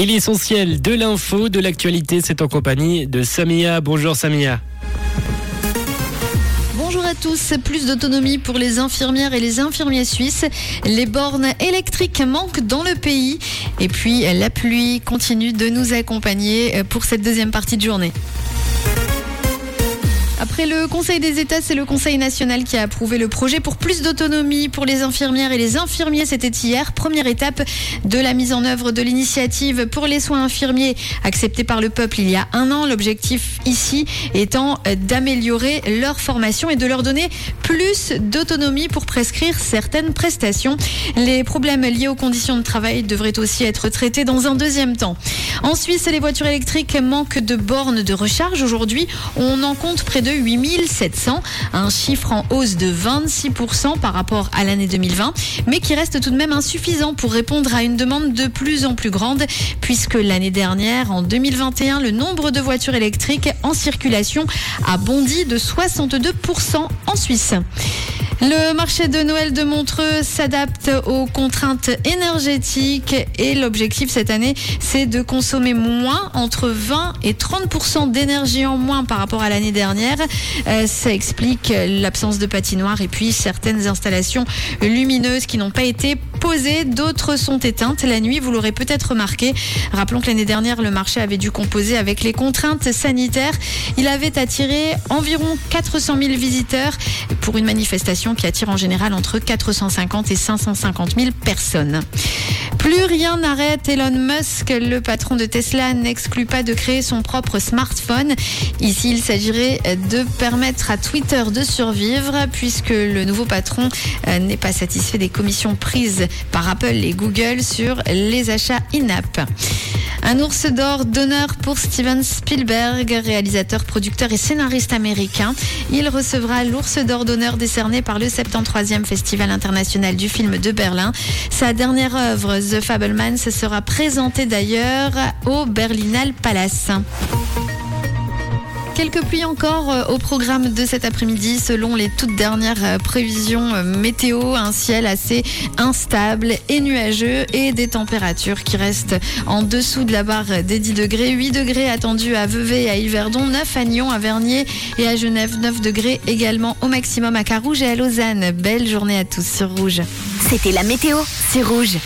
Et l'essentiel de l'info, de l'actualité, c'est en compagnie de Samia. Bonjour Samia. Bonjour à tous. Plus d'autonomie pour les infirmières et les infirmiers suisses. Les bornes électriques manquent dans le pays. Et puis, la pluie continue de nous accompagner pour cette deuxième partie de journée. Après le Conseil des États, c'est le Conseil national qui a approuvé le projet pour plus d'autonomie pour les infirmières et les infirmiers. C'était hier, première étape de la mise en œuvre de l'initiative pour les soins infirmiers acceptée par le peuple il y a un an. L'objectif ici étant d'améliorer leur formation et de leur donner plus d'autonomie pour prescrire certaines prestations. Les problèmes liés aux conditions de travail devraient aussi être traités dans un deuxième temps. En Suisse, les voitures électriques manquent de bornes de recharge. Aujourd'hui, on en compte près de 8700, un chiffre en hausse de 26% par rapport à l'année 2020, mais qui reste tout de même insuffisant pour répondre à une demande de plus en plus grande, puisque l'année dernière, en 2021, le nombre de voitures électriques en circulation a bondi de 62% en Suisse. Le marché de Noël de Montreux s'adapte aux contraintes énergétiques et l'objectif cette année, c'est de consommer moins, entre 20 et 30% d'énergie en moins par rapport à l'année dernière. Euh, ça explique l'absence de patinoire et puis certaines installations lumineuses qui n'ont pas été posées. D'autres sont éteintes la nuit, vous l'aurez peut-être remarqué. Rappelons que l'année dernière, le marché avait dû composer avec les contraintes sanitaires. Il avait attiré environ 400 000 visiteurs pour une manifestation qui attire en général entre 450 et 550 000 personnes. Plus rien n'arrête Elon Musk, le patron de Tesla, n'exclut pas de créer son propre smartphone. Ici, il s'agirait de permettre à Twitter de survivre puisque le nouveau patron euh, n'est pas satisfait des commissions prises par Apple et Google sur les achats in-app. Un ours d'or d'honneur pour Steven Spielberg, réalisateur, producteur et scénariste américain. Il recevra l'ours d'or d'honneur décerné par le 73e Festival international du film de Berlin. Sa dernière œuvre, The Fablemans, sera présentée d'ailleurs au Berlinale Palace. Quelques pluies encore euh, au programme de cet après-midi selon les toutes dernières euh, prévisions euh, météo. Un ciel assez instable et nuageux et des températures qui restent en dessous de la barre des 10 degrés. 8 degrés attendus à Vevey et à Yverdon, 9 à Nyon, à Vernier et à Genève, 9 degrés également au maximum à Carouge et à Lausanne. Belle journée à tous sur Rouge. C'était la météo, c'est Rouge.